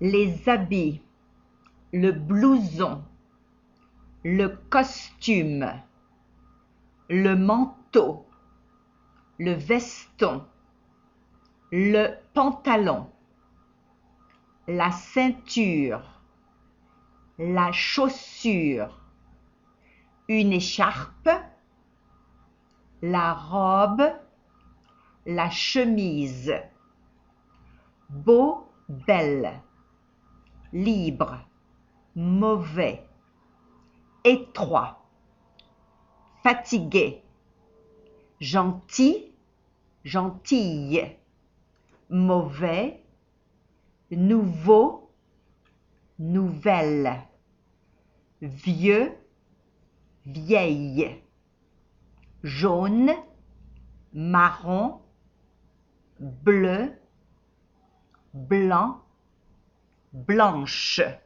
les habits, le blouson, le costume, le manteau, le veston, le pantalon, la ceinture, la chaussure, une écharpe, la robe, la chemise, beau, belle, libre, mauvais, étroit, fatigué, gentil, gentille, mauvais, nouveau, nouvelle, vieux, vieille, jaune, marron, bleu, blanc, blanche